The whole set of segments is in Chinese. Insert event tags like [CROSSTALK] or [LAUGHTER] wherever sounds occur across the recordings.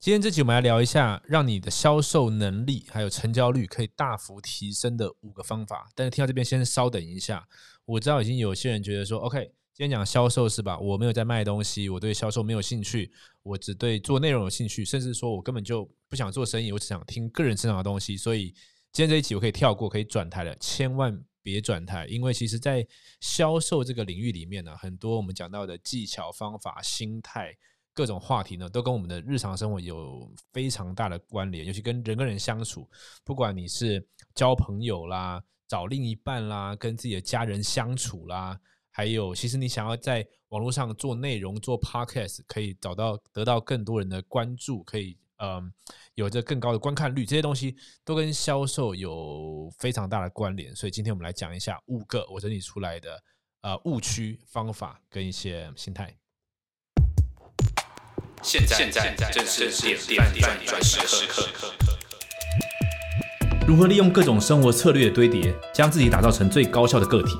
今天这集我们来聊一下，让你的销售能力还有成交率可以大幅提升的五个方法。但是听到这边先稍等一下，我知道已经有些人觉得说，OK，今天讲销售是吧？我没有在卖东西，我对销售没有兴趣，我只对做内容有兴趣，甚至说我根本就不想做生意，我只想听个人成长的东西。所以今天这一集我可以跳过，可以转台了，千万别转台，因为其实在销售这个领域里面呢，很多我们讲到的技巧、方法、心态。各种话题呢，都跟我们的日常生活有非常大的关联，尤其跟人跟人相处，不管你是交朋友啦、找另一半啦、跟自己的家人相处啦，还有其实你想要在网络上做内容、做 podcast，可以找到得到更多人的关注，可以嗯有着更高的观看率，这些东西都跟销售有非常大的关联。所以今天我们来讲一下五个我整理出来的呃误区方法跟一些心态。现在现在正是点点点转时刻。如何利用各种生活策略的堆叠，将自己打造成最高效的个体？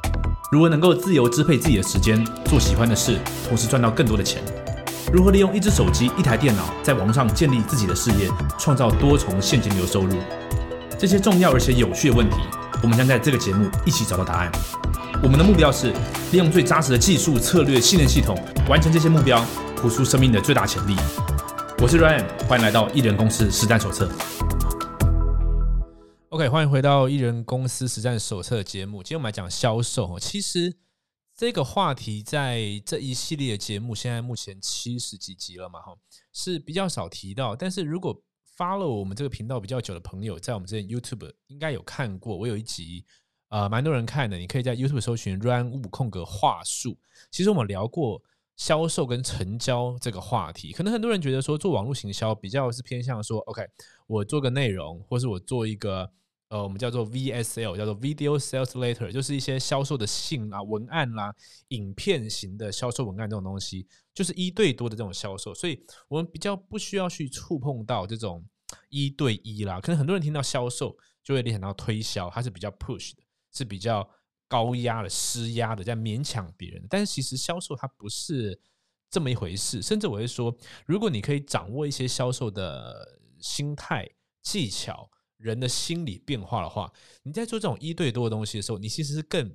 如何能够自由支配自己的时间，做喜欢的事，同时赚到更多的钱？如何利用一只手机、一台电脑，在网上建立自己的事业，创造多重现金流收入？这些重要而且有趣的问题，我们将在这个节目一起找到答案。我们的目标是利用最扎实的技术、策略、信任系统，完成这些目标。活出生命的最大潜力。我是 Ryan，欢迎来到艺人公司实战手册。OK，欢迎回到艺人公司实战手册节目。今天我们来讲销售。其实这个话题在这一系列节目，现在目前七十几集了嘛，哈，是比较少提到。但是如果 follow 我们这个频道比较久的朋友，在我们这 YouTube 应该有看过。我有一集，呃，蛮多人看的。你可以在 YouTube 搜寻 “run 五空格话术。其实我们聊过。销售跟成交这个话题，可能很多人觉得说做网络行销比较是偏向说，OK，我做个内容，或是我做一个呃，我们叫做 VSL，叫做 Video Sales Letter，就是一些销售的信啊、文案啦、影片型的销售文案这种东西，就是一对多的这种销售，所以我们比较不需要去触碰到这种一对一啦。可能很多人听到销售就会联想到推销，它是比较 push 的，是比较。高压的、施压的，在勉强别人。但是其实销售它不是这么一回事。甚至我会说，如果你可以掌握一些销售的心态、技巧、人的心理变化的话，你在做这种一对多的东西的时候，你其实是更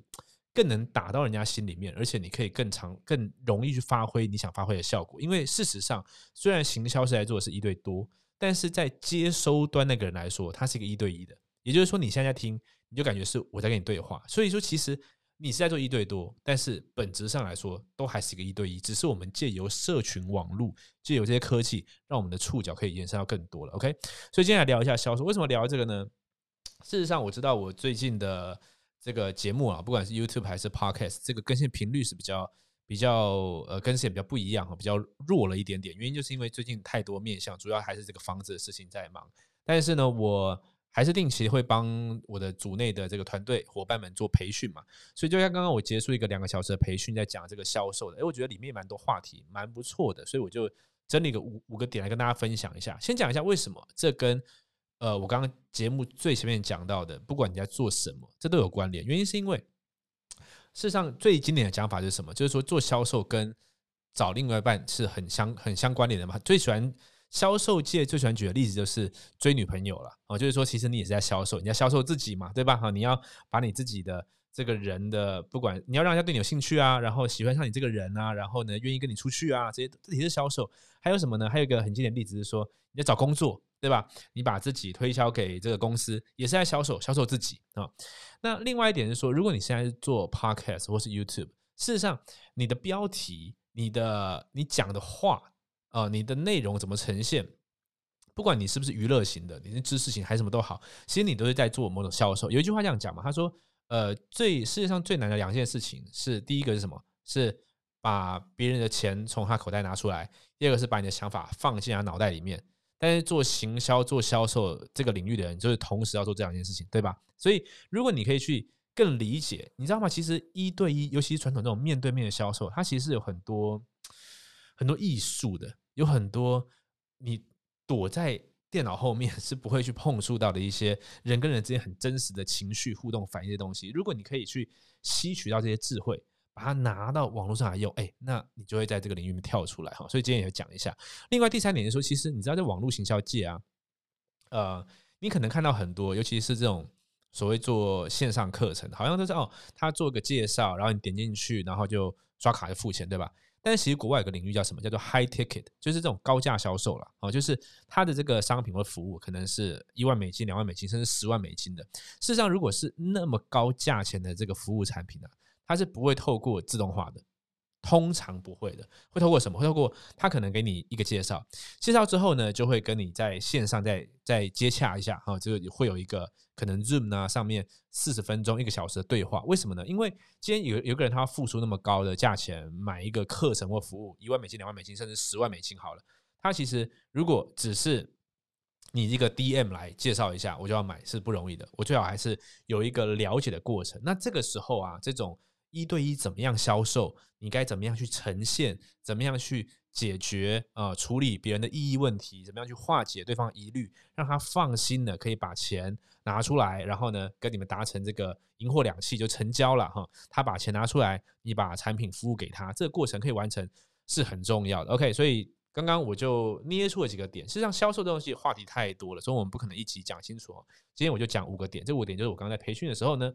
更能打到人家心里面，而且你可以更长、更容易去发挥你想发挥的效果。因为事实上，虽然行销是在做的是一对多，但是在接收端那个人来说，他是一个一对一的。也就是说，你现在听。你就感觉是我在跟你对话，所以说其实你是在做一对多，但是本质上来说都还是一个一对一，只是我们借由社群网络，借由这些科技，让我们的触角可以延伸到更多了。OK，所以今天来聊一下销售，为什么聊这个呢？事实上，我知道我最近的这个节目啊，不管是 YouTube 还是 Podcast，这个更新频率是比较比较呃更新比较不一样，比较弱了一点点。原因就是因为最近太多面向，主要还是这个房子的事情在忙。但是呢，我。还是定期会帮我的组内的这个团队伙伴们做培训嘛，所以就像刚刚我结束一个两个小时的培训，在讲这个销售的，哎，我觉得里面蛮多话题，蛮不错的，所以我就整理个五五个点来跟大家分享一下。先讲一下为什么这跟呃我刚刚节目最前面讲到的，不管你在做什么，这都有关联。原因是因为事实上最经典的讲法是什么，就是说做销售跟找另外一半是很相很相关联的嘛，最喜欢。销售界最喜欢举的例子就是追女朋友了哦，就是说其实你也是在销售，你要销售自己嘛，对吧？哈，你要把你自己的这个人的，不管你要让人家对你有兴趣啊，然后喜欢上你这个人啊，然后呢愿意跟你出去啊，这些这也是销售。还有什么呢？还有一个很经典的例子是说你在找工作，对吧？你把自己推销给这个公司，也是在销售，销售自己啊。那另外一点是说，如果你现在是做 podcast 或是 YouTube，事实上你的标题、你的你讲的话。啊，你的内容怎么呈现？不管你是不是娱乐型的，你是知识型还是什么都好，其实你都是在做某种销售。有一句话这样讲嘛，他说：“呃，最世界上最难的两件事情是，第一个是什么？是把别人的钱从他口袋拿出来；第二个是把你的想法放进他脑袋里面。但是做行销、做销售这个领域的人，就是同时要做这两件事情，对吧？所以，如果你可以去更理解，你知道吗？其实一对一，尤其是传统这种面对面的销售，它其实是有很多很多艺术的。有很多你躲在电脑后面 [LAUGHS] 是不会去碰触到的一些人跟人之间很真实的情绪互动、反应的东西。如果你可以去吸取到这些智慧，把它拿到网络上来用，哎，那你就会在这个领域里面跳出来哈。所以今天也讲一下。另外第三点就是说，其实你知道在网络行销界啊，呃，你可能看到很多，尤其是这种所谓做线上课程，好像都是哦，他做个介绍，然后你点进去，然后就刷卡就付钱，对吧？但是其实国外有个领域叫什么？叫做 high ticket，就是这种高价销售了哦，就是它的这个商品或服务可能是一万美金、两万美金，甚至十万美金的。事实上，如果是那么高价钱的这个服务产品呢，它是不会透过自动化的。通常不会的，会透过什么？会透过他可能给你一个介绍，介绍之后呢，就会跟你在线上再再接洽一下哈，这个会有一个可能 Zoom 啊上面四十分钟一个小时的对话。为什么呢？因为今天有有个人他要付出那么高的价钱买一个课程或服务，一万美金、两万美金，甚至十万美金好了，他其实如果只是你一个 DM 来介绍一下，我就要买是不容易的。我最好还是有一个了解的过程。那这个时候啊，这种。一对一怎么样销售？你该怎么样去呈现？怎么样去解决？呃，处理别人的异议问题？怎么样去化解对方疑虑？让他放心的可以把钱拿出来，然后呢，跟你们达成这个银货两讫就成交了哈。他把钱拿出来，你把产品服务给他，这个过程可以完成是很重要的。OK，所以刚刚我就捏出了几个点。实际上，销售这东西话题太多了，所以我们不可能一起讲清楚。今天我就讲五个点，这五个点就是我刚刚在培训的时候呢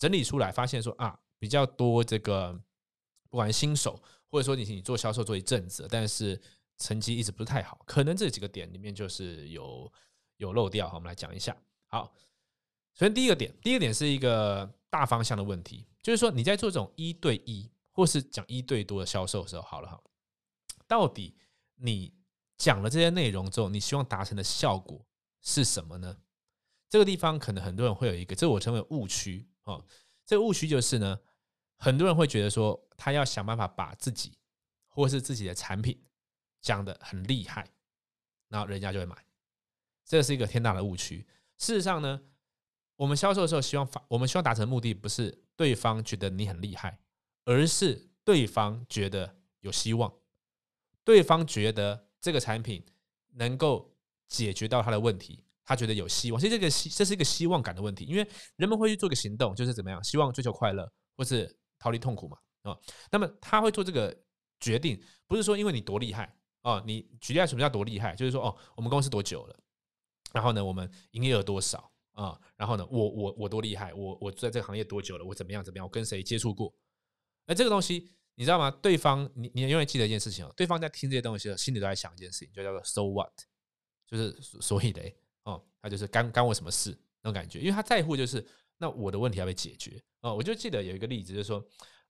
整理出来，发现说啊。比较多这个，不管新手或者说你你做销售做一阵子，但是成绩一直不是太好，可能这几个点里面就是有有漏掉。好，我们来讲一下。好，首先第一个点，第一个点是一个大方向的问题，就是说你在做这种一对一或是讲一对多的销售的时候，好了哈，到底你讲了这些内容之后，你希望达成的效果是什么呢？这个地方可能很多人会有一个，这我称为误区啊。这个误区就是呢。很多人会觉得说，他要想办法把自己或是自己的产品讲的很厉害，然后人家就会买。这是一个天大的误区。事实上呢，我们销售的时候，希望发我们希望达成的目的不是对方觉得你很厉害，而是对方觉得有希望，对方觉得这个产品能够解决到他的问题，他觉得有希望。所以这个希这是一个希望感的问题，因为人们会去做个行动，就是怎么样，希望追求快乐，或是。逃离痛苦嘛，啊，那么他会做这个决定，不是说因为你多厉害哦，你举例什么叫多厉害？就是说哦，我们公司多久了？然后呢，我们营业额多少啊？然后呢，我我我多厉害？我我在这个行业多久了？我怎么样怎么样？我跟谁接触过？哎，这个东西你知道吗？对方你你永远记得一件事情哦，对方在听这些东西的时候心里都在想一件事情，就叫做 “so what”，就是所以的哦，他就是干干我什么事那种感觉，因为他在乎就是。那我的问题要被解决啊！我就记得有一个例子，就是说，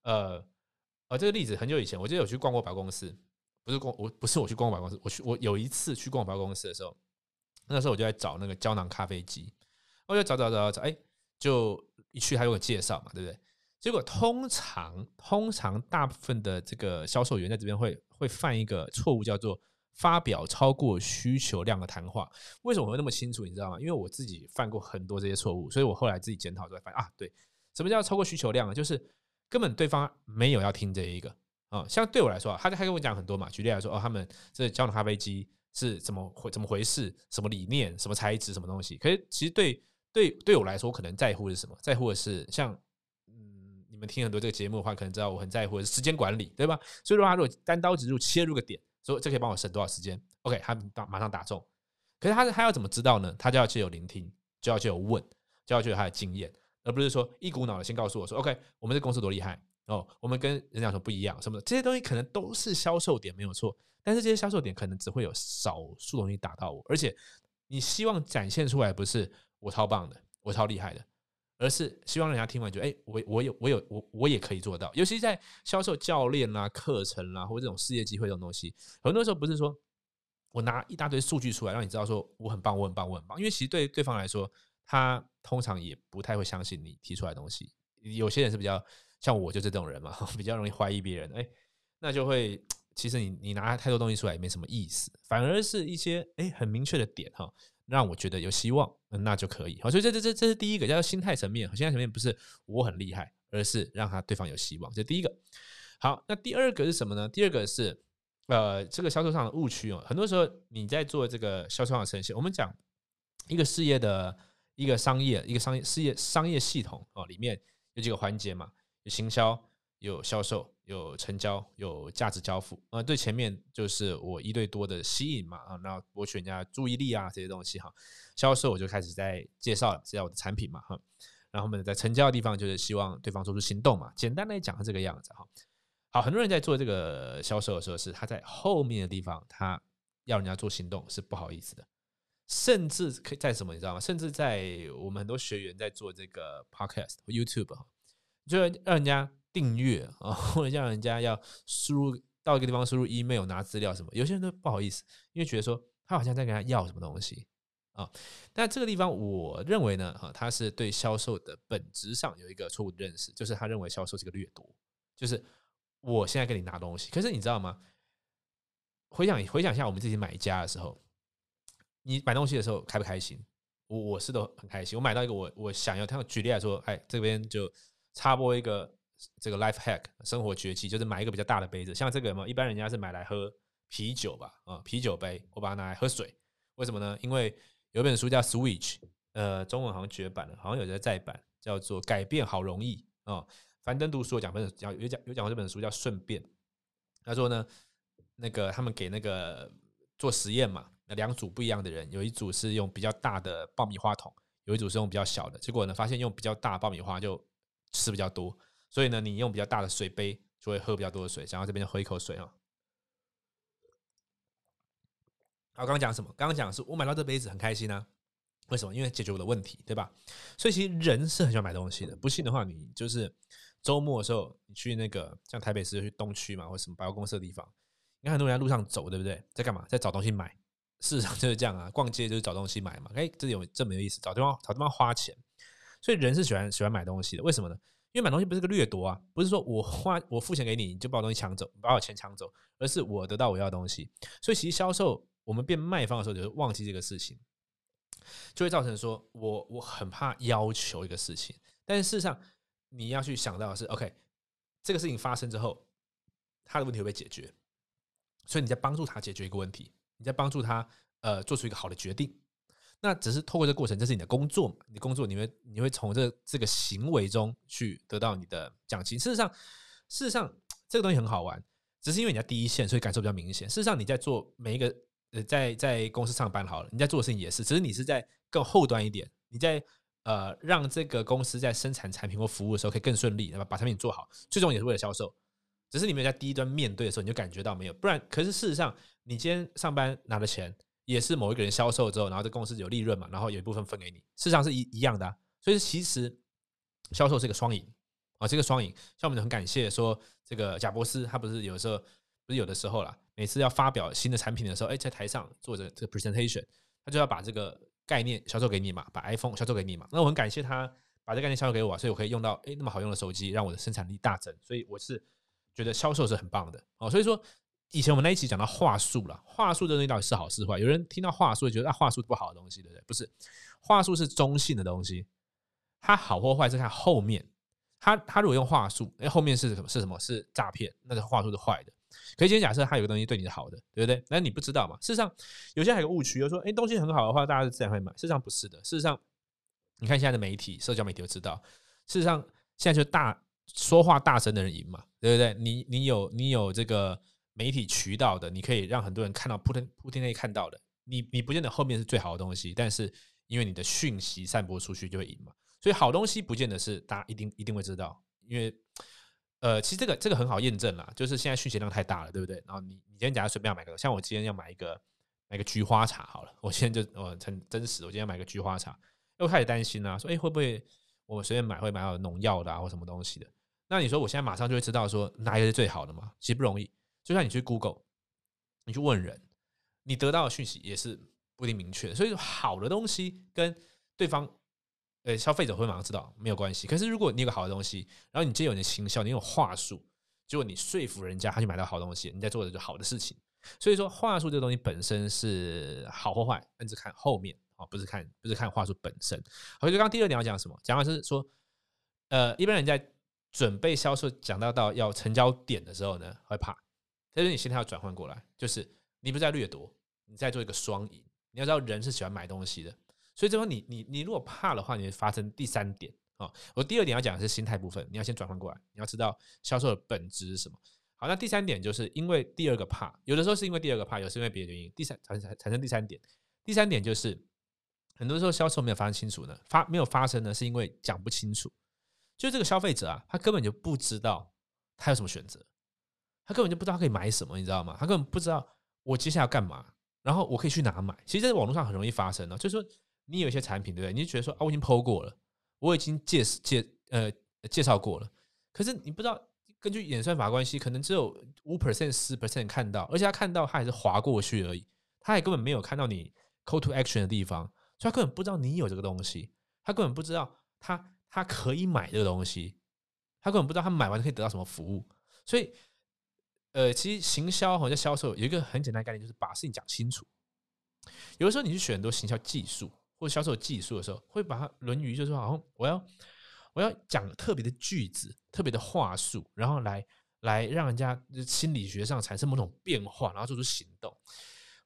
呃，呃，这个例子很久以前，我记得有去逛过百货公司，不是逛我不是我去逛百货公司，我去我有一次去逛百货公司的时候，那时候我就在找那个胶囊咖啡机，我就找找找找找，哎，就一去他有个介绍嘛，对不对？结果通常通常大部分的这个销售员在这边会会犯一个错误，叫做。发表超过需求量的谈话，为什么会那么清楚？你知道吗？因为我自己犯过很多这些错误，所以我后来自己检讨，就会发现啊，对，什么叫超过需求量呢？就是根本对方没有要听这一个啊。像对我来说，他他跟我讲很多嘛。举例来说，哦，他们这胶囊咖啡机是怎么回怎么回事？什么理念？什么材质？什么东西？可是其实对对对我来说，我可能在乎的是什么？在乎的是像嗯，你们听很多这个节目的话，可能知道我很在乎的是时间管理，对吧？所以的话，如果单刀直入切入个点。所以这可以帮我省多少时间？OK，他打马上打中。可是他他要怎么知道呢？他就要去有聆听，就要去有问，就要去有他的经验，而不是说一股脑的先告诉我说 OK，我们这公司多厉害哦，我们跟人家说不一样什么的，这些东西可能都是销售点没有错，但是这些销售点可能只会有少数东西打到我，而且你希望展现出来不是我超棒的，我超厉害的。而是希望人家听完就哎，我我有我有我我也可以做到。尤其在销售教练啦、课程啦，或者这种事业机会这种东西，很多时候不是说我拿一大堆数据出来让你知道说我很棒，我很棒，我很棒。因为其实对对方来说，他通常也不太会相信你提出来的东西。有些人是比较像我就这种人嘛，[LAUGHS] 比较容易怀疑别人。哎，那就会其实你你拿太多东西出来也没什么意思，反而是一些哎很明确的点哈。让我觉得有希望，那就可以好。所以这这这这是第一个，叫做心态层面。心态层面不是我很厉害，而是让他对方有希望。这第一个。好，那第二个是什么呢？第二个是呃，这个销售上的误区哦。很多时候你在做这个销售上的呈现，我们讲一个事业的一个商业一个商业事业商业系统哦，里面有几个环节嘛，有行销、有销售，有成交，有价值交付。呃，最前面就是我一对多的吸引嘛，啊，那博取人家注意力啊这些东西哈。销售我就开始在介绍介绍我的产品嘛，哈。然后我们在成交的地方就是希望对方做出行动嘛。简单来讲是这个样子哈。好，很多人在做这个销售的时候，是他在后面的地方，他要人家做行动是不好意思的，甚至可以在什么你知道吗？甚至在我们很多学员在做这个 podcast YouTube 哈，就让人家。订阅啊，[LAUGHS] 或者叫人家要输入到一个地方输入 email 拿资料什么，有些人都不好意思，因为觉得说他好像在跟他要什么东西啊。但这个地方，我认为呢，哈，他是对销售的本质上有一个错误的认识，就是他认为销售是个掠夺，就是我现在给你拿东西。可是你知道吗？回想回想一下，我们自己买家的时候，你买东西的时候开不开心？我我是都很开心。我买到一个我我想要，他举例来说，哎，这边就插播一个。这个 life hack 生活绝技就是买一个比较大的杯子，像这个嘛，一般人家是买来喝啤酒吧，啊，啤酒杯，我把它拿来喝水，为什么呢？因为有本书叫 Switch，呃，中文好像绝版了，好像有人在再版，叫做改变好容易啊。樊登读书讲本讲有讲有讲过这本书叫顺便，他说呢，那个他们给那个做实验嘛，那两组不一样的人，有一组是用比较大的爆米花桶，有一组是用比较小的，结果呢，发现用比较大爆米花就吃比较多。所以呢，你用比较大的水杯就会喝比较多的水。然后这边就喝一口水啊。好，刚刚讲什么？刚刚讲是我买到这杯子很开心啊。为什么？因为解决我的问题，对吧？所以其实人是很喜欢买东西的。不信的话，你就是周末的时候，你去那个像台北市去东区嘛，或者什么百货公司的地方，你看很多人在路上走，对不对？在干嘛？在找东西买。事实上就是这样啊，逛街就是找东西买嘛。哎，这有这么有意思，找地方找地方花钱。所以人是喜欢喜欢买东西的。为什么呢？因为买东西不是个掠夺啊，不是说我花我付钱给你，你就把我东西抢走，把我钱抢走，而是我得到我要的东西。所以其实销售我们变卖方的时候，就是忘记这个事情，就会造成说我我很怕要求一个事情，但是事实上你要去想到的是，OK，这个事情发生之后，他的问题会被解决，所以你在帮助他解决一个问题，你在帮助他呃做出一个好的决定。那只是透过这个过程，这是你的工作嘛？你工作，你会你会从这这个行为中去得到你的奖金。事实上，事实上这个东西很好玩，只是因为你在第一线，所以感受比较明显。事实上，你在做每一个呃，在在公司上班好了，你在做的事情也是，只是你是在更后端一点，你在呃让这个公司在生产产品或服务的时候可以更顺利，对吧把产品做好，最终也是为了销售。只是你没有在第一端面对的时候，你就感觉到没有，不然，可是事实上，你今天上班拿的钱。也是某一个人销售之后，然后这公司有利润嘛，然后有一部分分给你，事实上是一一样的。所以其实销售是个双赢啊，这个双赢。像我们很感谢说，这个贾博士他不是有时候不是有的时候啦，每次要发表新的产品的时候，哎，在台上做着这个 presentation，他就要把这个概念销售给你嘛，把 iPhone 销售给你嘛。那我很感谢他把这概念销售给我，所以我可以用到哎那么好用的手机，让我的生产力大增。所以我是觉得销售是很棒的哦。所以说。以前我们那一期讲到话术了，话术这东西到底是好是坏？有人听到话术觉得啊，话术不好的东西，对不对？不是，话术是中性的东西，它好或坏是看后面。他他如果用话术，哎，后面是什么？是什么？是诈骗，那个话术是坏的。可以先假设他有个东西对你是好的，对不对？那你不知道嘛？事实上，有些还有个误区，就说哎，东西很好的话，大家就自然会买。事实上不是的。事实上，你看现在的媒体，社交媒体就知道，事实上现在就大说话大声的人赢嘛，对不对？你你有你有这个。媒体渠道的，你可以让很多人看到铺天铺天内看到的，你你不见得后面是最好的东西，但是因为你的讯息散播出去就会赢嘛，所以好东西不见得是大家一定一定会知道，因为呃，其实这个这个很好验证啦，就是现在讯息量太大了，对不对？然后你你今天假如随便要买个，像我今天要买一个买个菊花茶好了，[LAUGHS] 我现在就我很真实，我今天买个菊花茶，又开始担心啊，说哎会不会我随便买会买到农药的啊或什么东西的？那你说我现在马上就会知道说哪一个是最好的吗？其实不容易。就像你去 Google，你去问人，你得到的讯息也是不一定明确。所以，好的东西跟对方，呃，消费者会马上知道没有关系。可是如果你有个好的东西，然后你既有你的行销，你有话术，结果你说服人家他去买到好东西，你在做的就好的事情。所以说，话术这个东西本身是好或坏，那是看后面啊，不是看不是看话术本身。好，就刚刚第二点要讲什么？讲的是说，呃，一般人在准备销售讲到到要成交点的时候呢，会怕。但是你心态要转换过来，就是你不在掠夺，你在做一个双赢。你要知道，人是喜欢买东西的，所以这块你你你如果怕的话，你会发生第三点啊。我第二点要讲的是心态部分，你要先转换过来，你要知道销售的本质是什么。好，那第三点就是因为第二个怕，有的时候是因为第二个怕，有时候因为别的原因。第三产产产生第三点，第三点就是很多时候销售没有发生清楚呢，发没有发生呢，是因为讲不清楚。就这个消费者啊，他根本就不知道他有什么选择，他根本就不知道他可以买什么，你知道吗？他根本不知道我接下来要干嘛，然后我可以去哪买。其实，在网络上很容易发生的，就是说你有一些产品，对不对？你就觉得说啊，我已经剖过了，我已经介介呃介绍过了，可是你不知道根据演算法关系，可能只有五 percent、十 percent 看到，而且他看到他还是划过去而已，他也根本没有看到你 call to action 的地方，所以他根本不知道你有这个东西，他根本不知道他。他可以买这个东西，他根本不知道他买完可以得到什么服务，所以，呃，其实行销或者销售有一个很简单概念，就是把事情讲清楚。有的时候你去选很多行销技术或者销售技术的时候，会把它论于就是说，好像我要我要讲特别的句子、特别的话术，然后来来让人家心理学上产生某种变化，然后做出行动。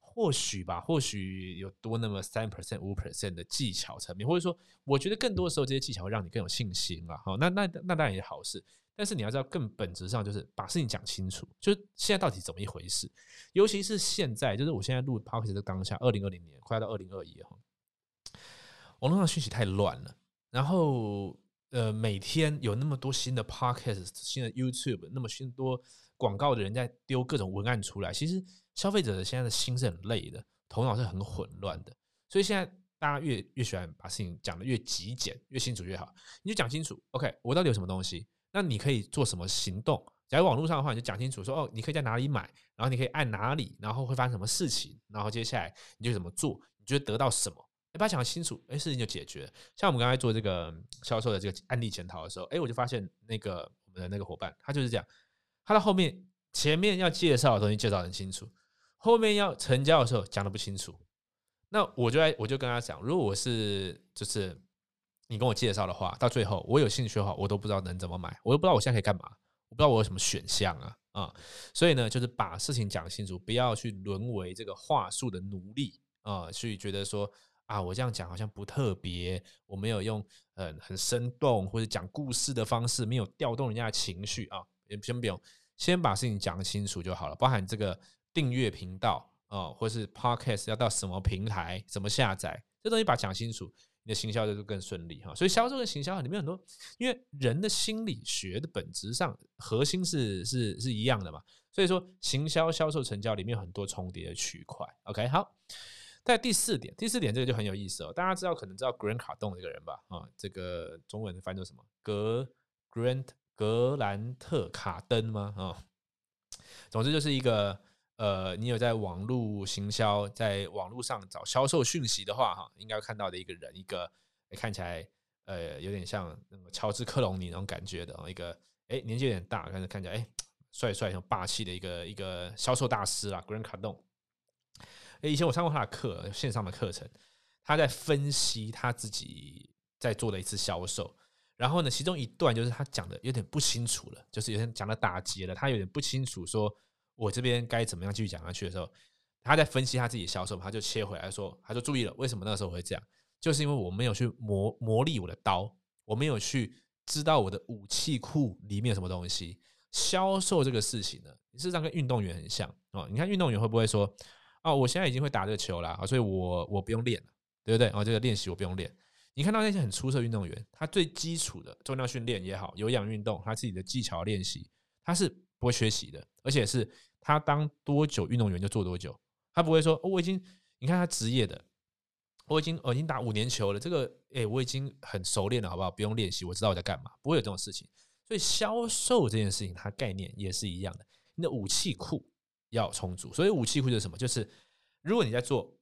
或许吧，或许有多那么三 percent、五 percent 的技巧层面，或者说，我觉得更多的时候，这些技巧会让你更有信心啊。好，那那那当然也是好事，但是你要知道，更本质上就是把事情讲清楚，就是现在到底怎么一回事。尤其是现在，就是我现在录 podcast 的当下，二零二零年快要到二零二一哈，网络上讯息太乱了，然后呃，每天有那么多新的 podcast、新的 YouTube，那么新多广告的人在丢各种文案出来，其实。消费者的现在的心是很累的，头脑是很混乱的，所以现在大家越越喜欢把事情讲的越极简、越清楚越好。你就讲清楚，OK，我到底有什么东西？那你可以做什么行动？假如网络上的话，你就讲清楚，说哦，你可以在哪里买，然后你可以按哪里，然后会发生什么事情，然后接下来你就怎么做？你就得得到什么？你把它讲清楚，哎，事情就解决。像我们刚才做这个销售的这个案例检讨的时候，哎，我就发现那个我们的那个伙伴，他就是这样，他到后面前面要介绍的东西介绍很清楚。后面要成交的时候讲的不清楚，那我就来我就跟他讲，如果我是就是你跟我介绍的话，到最后我有兴趣的话，我都不知道能怎么买，我都不知道我现在可以干嘛，我不知道我有什么选项啊啊，所以呢，就是把事情讲清楚，不要去沦为这个话术的奴隶啊，去觉得说啊，我这样讲好像不特别，我没有用呃很生动或者讲故事的方式，没有调动人家的情绪啊，先不用，先把事情讲清楚就好了，包含这个。订阅频道啊，或是 Podcast 要到什么平台，怎么下载，这东西把讲清楚，你的行销就是更顺利哈。所以销售跟行销里面很多，因为人的心理学的本质上核心是是是一样的嘛，所以说行销、销售、成交里面有很多重叠的区块。OK，好，在第四点，第四点这个就很有意思哦。大家知道可能知道 Grant 卡顿这个人吧？啊，这个中文翻译成什么？格 Grant 格兰特卡登吗？啊，总之就是一个。呃，你有在网络行销，在网络上找销售讯息的话，哈，应该看到的一个人，一个看起来呃有点像那个乔治克隆尼那种感觉的一个，哎，年纪有点大，但是看起来哎帅帅、很霸气的一个一个销售大师啦，Grant Cardone。哎，以前我上过他的课，线上的课程，他在分析他自己在做的一次销售，然后呢，其中一段就是他讲的有点不清楚了，就是有点讲的打结了，他有点不清楚说。我这边该怎么样继续讲下去的时候，他在分析他自己销售，他就切回来说，他就注意了，为什么那个时候会这样？就是因为我没有去磨磨砺我的刀，我没有去知道我的武器库里面有什么东西。销售这个事情呢，事实上跟运动员很像啊。你看运动员会不会说，啊，我现在已经会打这个球了啊，所以我我不用练了，对不对？啊，这个练习我不用练。你看到那些很出色运动员，他最基础的重量训练也好，有氧运动，他自己的技巧练习，他是。不会缺席的，而且是他当多久运动员就做多久，他不会说哦我已经，你看他职业的，我已经我已经打五年球了，这个哎我已经很熟练了，好不好？不用练习，我知道我在干嘛，不会有这种事情。所以销售这件事情，它概念也是一样的，你的武器库要充足。所以武器库是什么？就是如果你在做，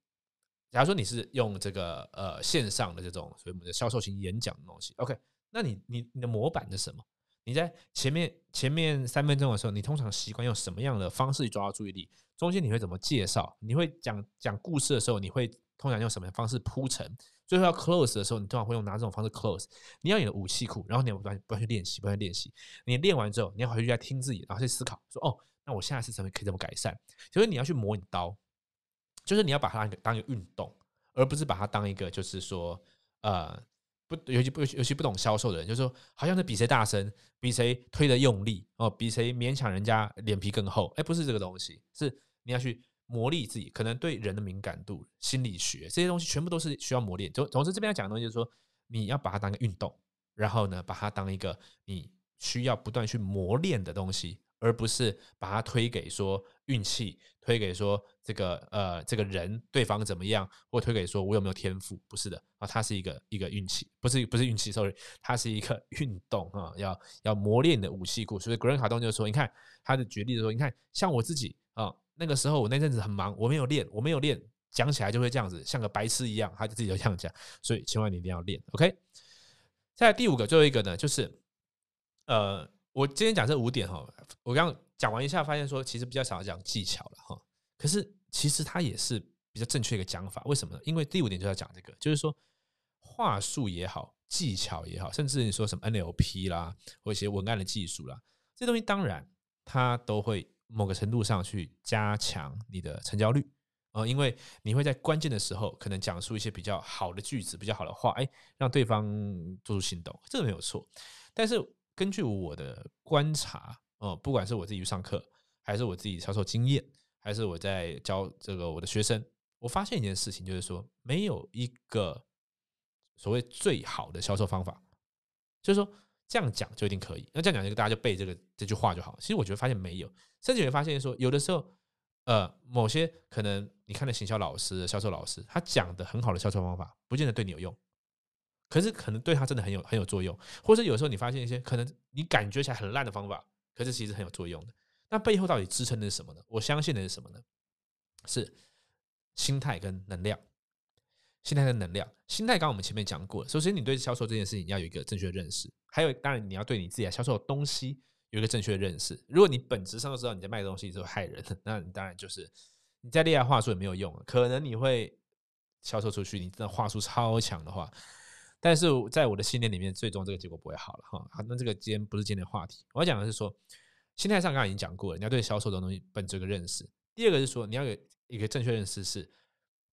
假如说你是用这个呃线上的这种所以我们的销售型演讲的东西，OK，那你你你的模板是什么？你在前面前面三分钟的时候，你通常习惯用什么样的方式去抓到注意力？中间你会怎么介绍？你会讲讲故事的时候，你会通常用什么方式铺陈？最后要 close 的时候，你通常会用哪种方式 close？你要你的武器库，然后你要不断不断去练习，不断练习。你练完之后，你要回去再听自己，然后去思考，说哦，那我现在是怎么可以怎么改善？所以你要去磨你刀，就是你要把它当一个运动，而不是把它当一个就是说呃。不，尤其不尤其不懂销售的人，就是说好像是比谁大声，比谁推的用力哦，比谁勉强人家脸皮更厚。哎，不是这个东西，是你要去磨砺自己，可能对人的敏感度、心理学这些东西，全部都是需要磨练。总总之，这边要讲的东西就是说，你要把它当个运动，然后呢，把它当一个你需要不断去磨练的东西。而不是把它推给说运气，推给说这个呃这个人对方怎么样，或推给说我有没有天赋，不是的啊，它是一个一个运气，不是不是运气，sorry，它是一个 [LAUGHS] 运动啊，要要磨练的武器库。所以格伦卡东就说，你看他的举例说，你看像我自己啊，那个时候我那阵子很忙，我没有练，我没有练，讲起来就会这样子，像个白痴一样，他就自己就这样讲，所以千万你一定要练，OK。再来第五个，最后一个呢，就是呃。我今天讲这五点哈，我刚讲完一下，发现说其实比较少讲技巧了哈。可是其实它也是比较正确一个讲法，为什么呢？因为第五点就要讲这个，就是说话术也好，技巧也好，甚至你说什么 NLP 啦，或一些文案的技术啦，这东西当然它都会某个程度上去加强你的成交率啊，因为你会在关键的时候可能讲出一些比较好的句子、比较好的话，哎，让对方做出行动，这个没有错，但是。根据我的观察，哦，不管是我自己去上课，还是我自己销售经验，还是我在教这个我的学生，我发现一件事情，就是说没有一个所谓最好的销售方法，就是说这样讲就一定可以。那这样讲，就大家就背这个这句话就好。其实我觉得发现没有，甚至会发现说，有的时候，呃，某些可能你看的行销老师、销售老师，他讲的很好的销售方法，不见得对你有用。可是可能对他真的很有很有作用，或者有时候你发现一些可能你感觉起来很烂的方法，可是其实很有作用的。那背后到底支撑的是什么呢？我相信的是什么呢？是心态跟能量。心态跟能量，心态刚刚我们前面讲过，首先你对销售这件事情要有一个正确的认识，还有当然你要对你自己销售的东西有一个正确的认识。如果你本质上都知道你在卖东西是害人，[LAUGHS] 那你当然就是你在厉害话术也没有用，可能你会销售出去，你真的话术超强的话。但是在我的信念里面，最终这个结果不会好了哈。好，那这个今天不是今天的话题，我要讲的是说，心态上刚刚已经讲过了，你要对销售的东西本质个认识。第二个是说，你要有一个正确认识，是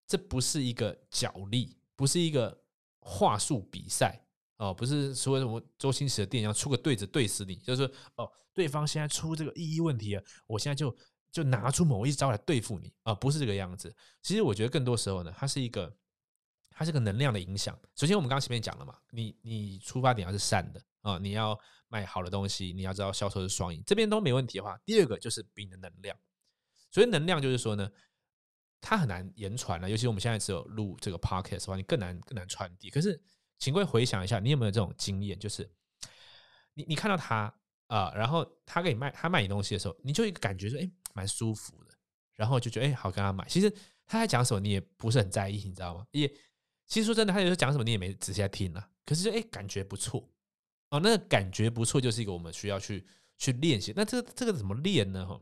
这不是一个角力，不是一个话术比赛哦，不是说什么周星驰的电影要出个对子对死你，就是说哦，对方现在出这个意义问题啊，我现在就就拿出某一招来对付你啊，不是这个样子。其实我觉得更多时候呢，它是一个。它是个能量的影响。首先，我们刚前面讲了嘛，你你出发点要是善的啊，你要卖好的东西，你要知道销售是双赢，这边都没问题的话，第二个就是比你的能量。所以能量就是说呢，它很难言传了，尤其我们现在只有录这个 podcast 的话，你更难更难传递。可是，请各位回想一下，你有没有这种经验？就是你你看到他啊，然后他给你卖他卖你东西的时候，你就一个感觉说，哎，蛮舒服的，然后就觉得哎，好跟他买。其实他在讲什么，你也不是很在意，你知道吗？也其实说真的，他有时候讲什么你也没仔细在听啊。可是就哎，感觉不错哦，那个感觉不错，就是一个我们需要去去练习。那这这个怎么练呢？哈，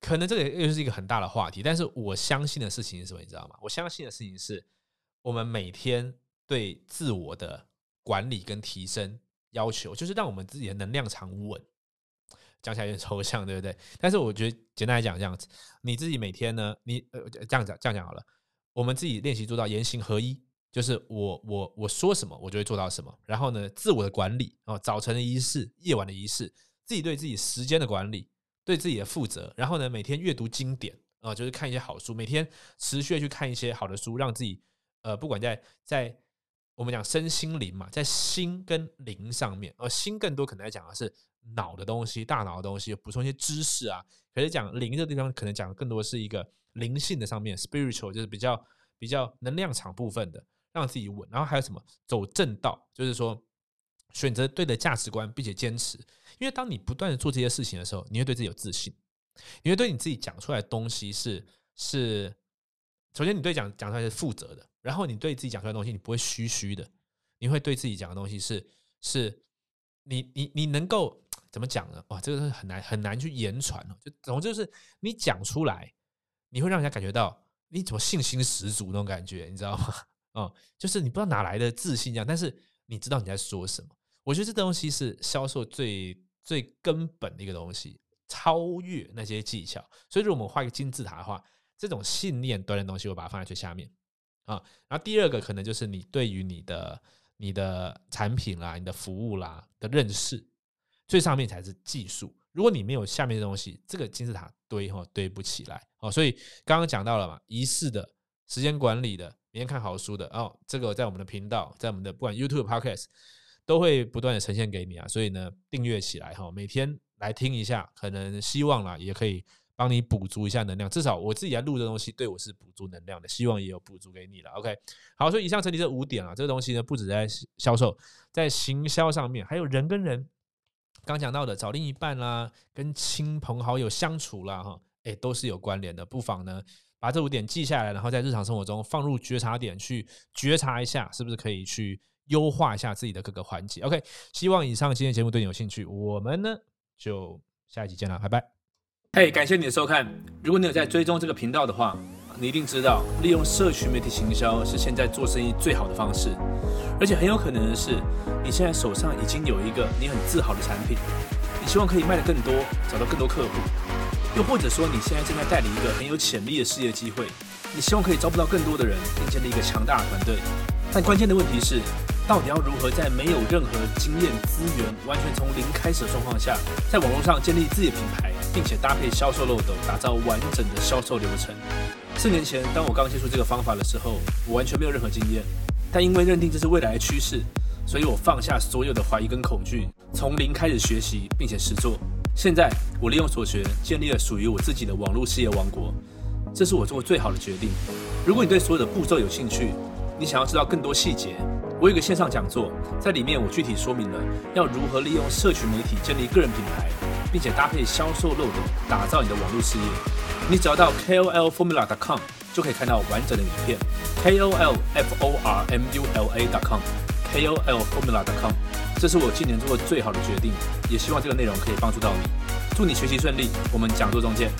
可能这个又是一个很大的话题。但是我相信的事情是什么？你知道吗？我相信的事情是我们每天对自我的管理跟提升要求，就是让我们自己的能量场稳。讲起来有点抽象，对不对？但是我觉得简单来讲，这样子，你自己每天呢，你呃这样讲这样讲好了。我们自己练习做到言行合一，就是我我我说什么，我就会做到什么。然后呢，自我的管理啊，早晨的仪式，夜晚的仪式，自己对自己时间的管理，对自己的负责。然后呢，每天阅读经典啊，就是看一些好书，每天持续去看一些好的书，让自己呃，不管在在我们讲身心灵嘛，在心跟灵上面，而心更多可能在讲的是脑的东西，大脑的东西，补充一些知识啊。可是讲灵的地方，可能讲的更多是一个。灵性的上面，spiritual 就是比较比较能量场部分的，让自己稳。然后还有什么走正道，就是说选择对的价值观，并且坚持。因为当你不断的做这些事情的时候，你会对自己有自信，你会对你自己讲出来的东西是是，首先你对讲讲出来是负责的，然后你对自己讲出来的东西，你不会虚虚的，你会对自己讲的东西是是，你你你能够怎么讲呢？哇，这个是很难很难去言传哦。就总之就是你讲出来。你会让人家感觉到你怎么信心十足那种感觉，你知道吗？[LAUGHS] 哦，就是你不知道哪来的自信这样，但是你知道你在说什么。我觉得这东西是销售最最根本的一个东西，超越那些技巧。所以，如果我们画一个金字塔的话，这种信念端的东西，我把它放在最下面啊。然后第二个可能就是你对于你的你的产品啦、你的服务啦的认识，最上面才是技术。如果你没有下面的东西，这个金字塔堆哈堆不起来哦。所以刚刚讲到了嘛，仪式的、时间管理的、每天看好书的哦，这个在我们的频道，在我们的不管 YouTube、Podcast 都会不断的呈现给你啊。所以呢，订阅起来哈，每天来听一下，可能希望啦也可以帮你补足一下能量。至少我自己在录的东西对我是补足能量的，希望也有补足给你了。OK，好，所以以上整理这五点啊，这个东西呢不止在销售，在行销上面，还有人跟人。刚讲到的找另一半啦，跟亲朋好友相处啦，哈，哎，都是有关联的。不妨呢，把这五点记下来，然后在日常生活中放入觉察点去觉察一下，是不是可以去优化一下自己的各个环节？OK，希望以上今天节目对你有兴趣，我们呢就下一集见了，拜拜。嘿，感谢你的收看。如果你有在追踪这个频道的话，你一定知道，利用社群媒体行销是现在做生意最好的方式。而且很有可能的是，你现在手上已经有一个你很自豪的产品，你希望可以卖得更多，找到更多客户；又或者说，你现在正在代理一个很有潜力的事业机会，你希望可以招募到更多的人，并建立一个强大的团队。但关键的问题是，到底要如何在没有任何经验资源、完全从零开始的状况下，在网络上建立自己的品牌，并且搭配销售漏斗，打造完整的销售流程？四年前，当我刚接触这个方法的时候，我完全没有任何经验。但因为认定这是未来的趋势，所以我放下所有的怀疑跟恐惧，从零开始学习，并且实做。现在我利用所学，建立了属于我自己的网络事业王国。这是我做过最好的决定。如果你对所有的步骤有兴趣，你想要知道更多细节，我有个线上讲座，在里面我具体说明了要如何利用社群媒体建立个人品牌，并且搭配销售漏斗，打造你的网络事业。你只要到 KOLFormula.com。就可以看到完整的影片 KOLFormula.com，KOLFormula.com，这是我今年做过最好的决定，也希望这个内容可以帮助到你。祝你学习顺利，我们讲座中见。